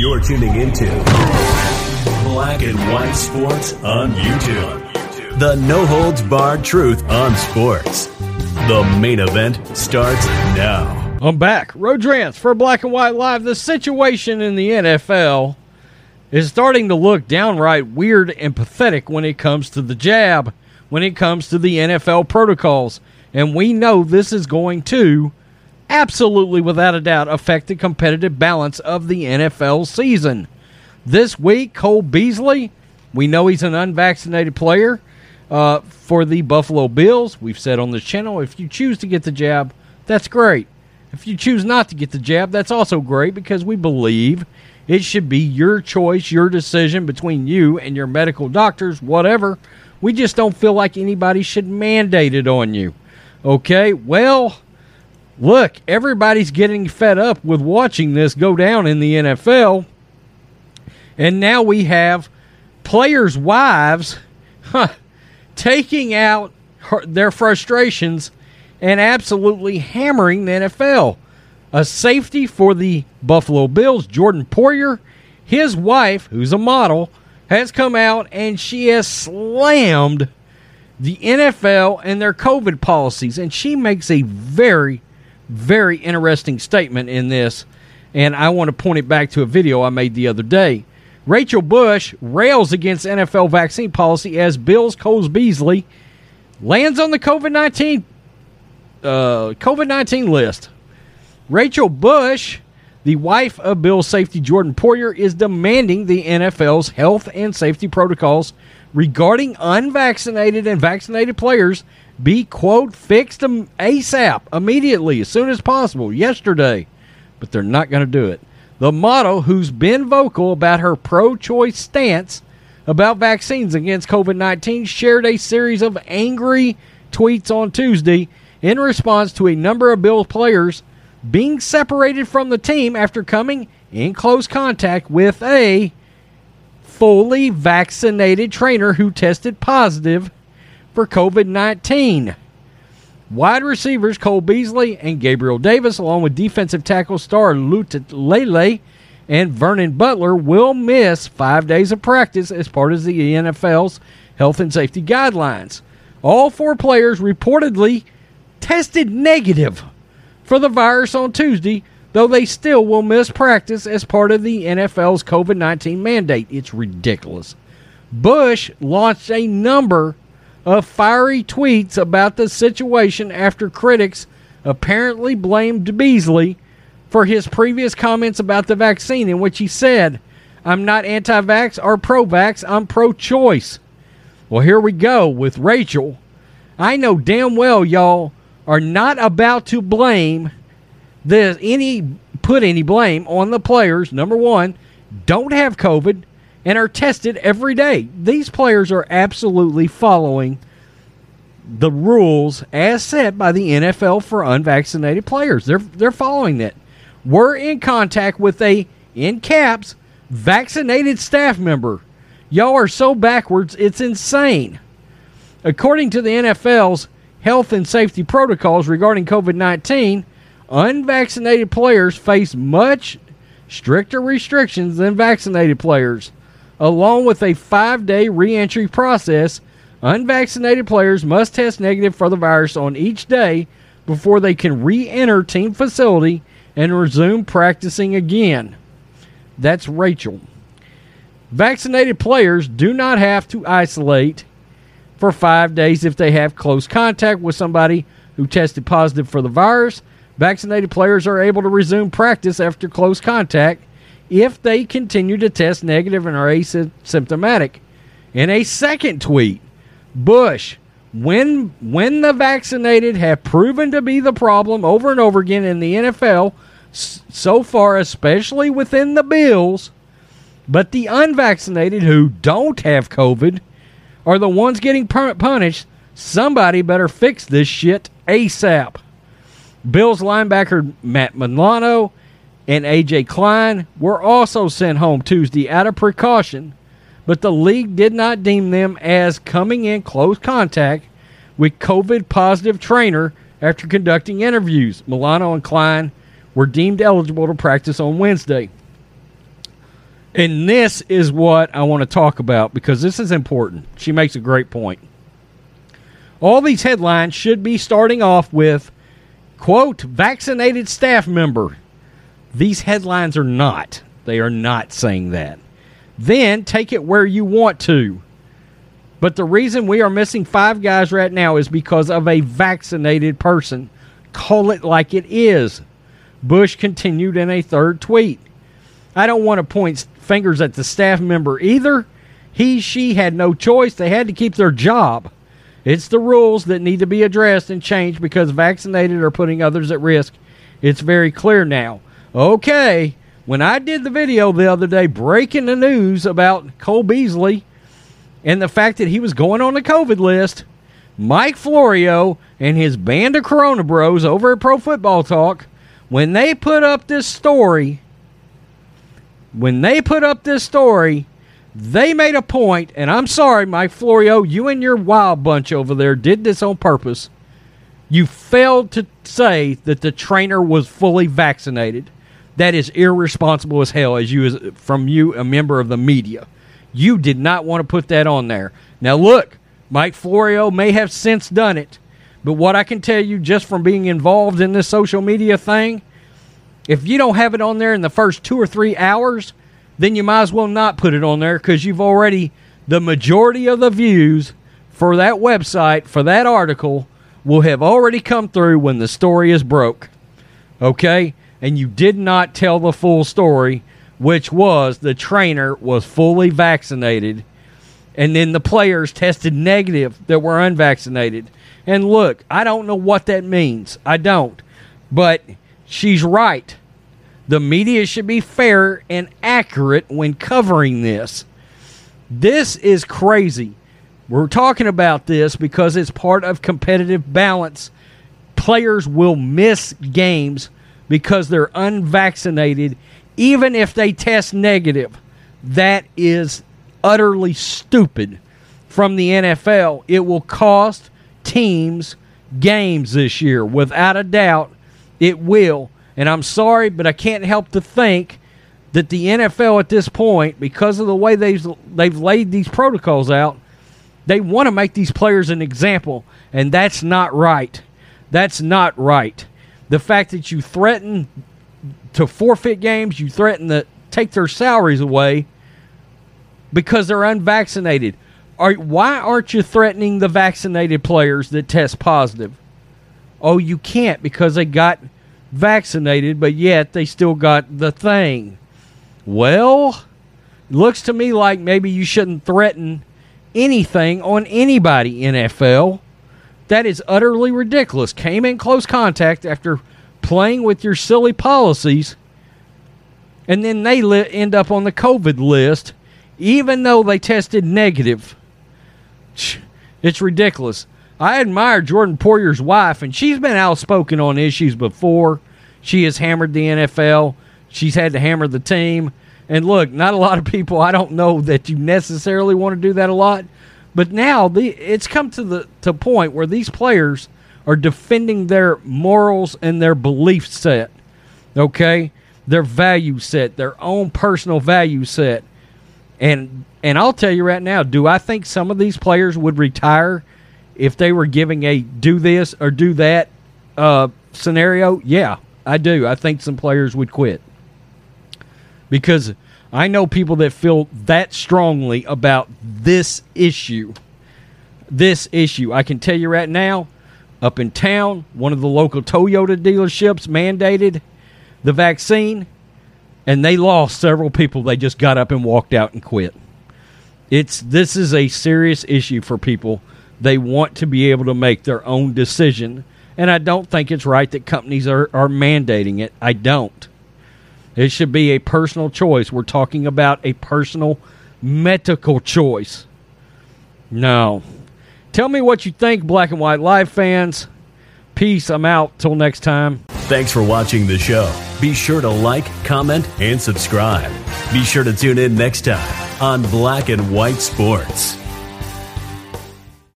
You're tuning into Black and White Sports on YouTube. The no holds barred truth on sports. The main event starts now. I'm back. Rodrance for Black and White Live. The situation in the NFL is starting to look downright weird and pathetic when it comes to the jab, when it comes to the NFL protocols. And we know this is going to absolutely, without a doubt, affect the competitive balance of the NFL season. This week, Cole Beasley, we know he's an unvaccinated player uh, for the Buffalo Bills. We've said on this channel if you choose to get the jab, that's great. If you choose not to get the jab, that's also great because we believe it should be your choice, your decision between you and your medical doctors, whatever. We just don't feel like anybody should mandate it on you. Okay, well, look, everybody's getting fed up with watching this go down in the NFL. And now we have players' wives huh, taking out her, their frustrations and absolutely hammering the NFL. A safety for the Buffalo Bills, Jordan Poyer, his wife, who's a model, has come out and she has slammed the NFL and their COVID policies. And she makes a very, very interesting statement in this. And I want to point it back to a video I made the other day. Rachel Bush rails against NFL vaccine policy as Bills Cole Beasley lands on the COVID 19 uh, COVID 19 list. Rachel Bush, the wife of Bill safety Jordan Poyer, is demanding the NFL's health and safety protocols regarding unvaccinated and vaccinated players be, quote, fixed them ASAP, immediately, as soon as possible, yesterday. But they're not going to do it. The model, who's been vocal about her pro choice stance about vaccines against COVID 19, shared a series of angry tweets on Tuesday in response to a number of Bills players being separated from the team after coming in close contact with a fully vaccinated trainer who tested positive for COVID 19. Wide receivers Cole Beasley and Gabriel Davis, along with defensive tackle Star Lotulelei and Vernon Butler, will miss five days of practice as part of the NFL's health and safety guidelines. All four players reportedly tested negative for the virus on Tuesday, though they still will miss practice as part of the NFL's COVID 19 mandate. It's ridiculous. Bush launched a number of fiery tweets about the situation after critics apparently blamed Beasley for his previous comments about the vaccine, in which he said, I'm not anti vax or pro vax, I'm pro choice. Well, here we go with Rachel. I know damn well y'all are not about to blame this any put any blame on the players. Number one, don't have COVID and are tested every day. These players are absolutely following the rules as set by the NFL for unvaccinated players. They're they're following it. We're in contact with a in caps vaccinated staff member. Y'all are so backwards, it's insane. According to the NFL's health and safety protocols regarding COVID 19, unvaccinated players face much stricter restrictions than vaccinated players. Along with a five day re entry process, unvaccinated players must test negative for the virus on each day before they can re enter team facility and resume practicing again. That's Rachel. Vaccinated players do not have to isolate for five days if they have close contact with somebody who tested positive for the virus. Vaccinated players are able to resume practice after close contact if they continue to test negative and are asymptomatic. In a second tweet, Bush, when when the vaccinated have proven to be the problem over and over again in the NFL so far, especially within the Bills, but the unvaccinated who don't have COVID are the ones getting punished. Somebody better fix this shit ASAP. Bills linebacker Matt Milano and A.J. Klein were also sent home Tuesday out of precaution, but the league did not deem them as coming in close contact with COVID positive trainer after conducting interviews. Milano and Klein were deemed eligible to practice on Wednesday. And this is what I want to talk about because this is important. She makes a great point. All these headlines should be starting off with, quote, vaccinated staff member. These headlines are not. They are not saying that. Then take it where you want to. But the reason we are missing five guys right now is because of a vaccinated person. Call it like it is. Bush continued in a third tweet. I don't want to point fingers at the staff member either. He, she had no choice. They had to keep their job. It's the rules that need to be addressed and changed because vaccinated are putting others at risk. It's very clear now. Okay, when I did the video the other day breaking the news about Cole Beasley and the fact that he was going on the COVID list, Mike Florio and his band of Corona Bros over at Pro Football Talk, when they put up this story, when they put up this story, they made a point, and I'm sorry, Mike Florio, you and your wild bunch over there did this on purpose. You failed to say that the trainer was fully vaccinated. That is irresponsible as hell, as you as from you, a member of the media. You did not want to put that on there. Now look, Mike Florio may have since done it, but what I can tell you just from being involved in this social media thing, if you don't have it on there in the first two or three hours, then you might as well not put it on there because you've already, the majority of the views for that website, for that article, will have already come through when the story is broke. Okay? And you did not tell the full story which was the trainer was fully vaccinated and then the players tested negative that were unvaccinated. And look, I don't know what that means. I don't. But she's right. The media should be fair and accurate when covering this. This is crazy. We're talking about this because it's part of competitive balance. Players will miss games because they're unvaccinated even if they test negative. That is utterly stupid from the NFL. It will cost teams games this year. Without a doubt, it will. And I'm sorry, but I can't help to think that the NFL at this point, because of the way they've, they've laid these protocols out, they want to make these players an example. And that's not right. That's not right. The fact that you threaten to forfeit games. You threaten to take their salaries away because they're unvaccinated. Are, why aren't you threatening the vaccinated players that test positive? Oh, you can't because they got vaccinated, but yet they still got the thing. Well, looks to me like maybe you shouldn't threaten anything on anybody, NFL. That is utterly ridiculous. Came in close contact after playing with your silly policies, and then they li- end up on the COVID list, even though they tested negative. It's ridiculous. I admire Jordan Poyer's wife, and she's been outspoken on issues before. She has hammered the NFL. She's had to hammer the team. And look, not a lot of people. I don't know that you necessarily want to do that a lot, but now the it's come to the to point where these players are defending their morals and their belief set. Okay? Their value set, their own personal value set. And and I'll tell you right now, do I think some of these players would retire if they were giving a do this or do that uh, scenario? Yeah, I do. I think some players would quit. Because I know people that feel that strongly about this issue. This issue. I can tell you right now, up in town, one of the local Toyota dealerships mandated the vaccine, and they lost several people. They just got up and walked out and quit. It's this is a serious issue for people. They want to be able to make their own decision, and I don't think it's right that companies are, are mandating it. I don't. It should be a personal choice. We're talking about a personal medical choice. No, Tell me what you think, Black and White Live fans. Peace. I'm out. Till next time. Thanks for watching the show. Be sure to like, comment, and subscribe. Be sure to tune in next time on Black and White Sports.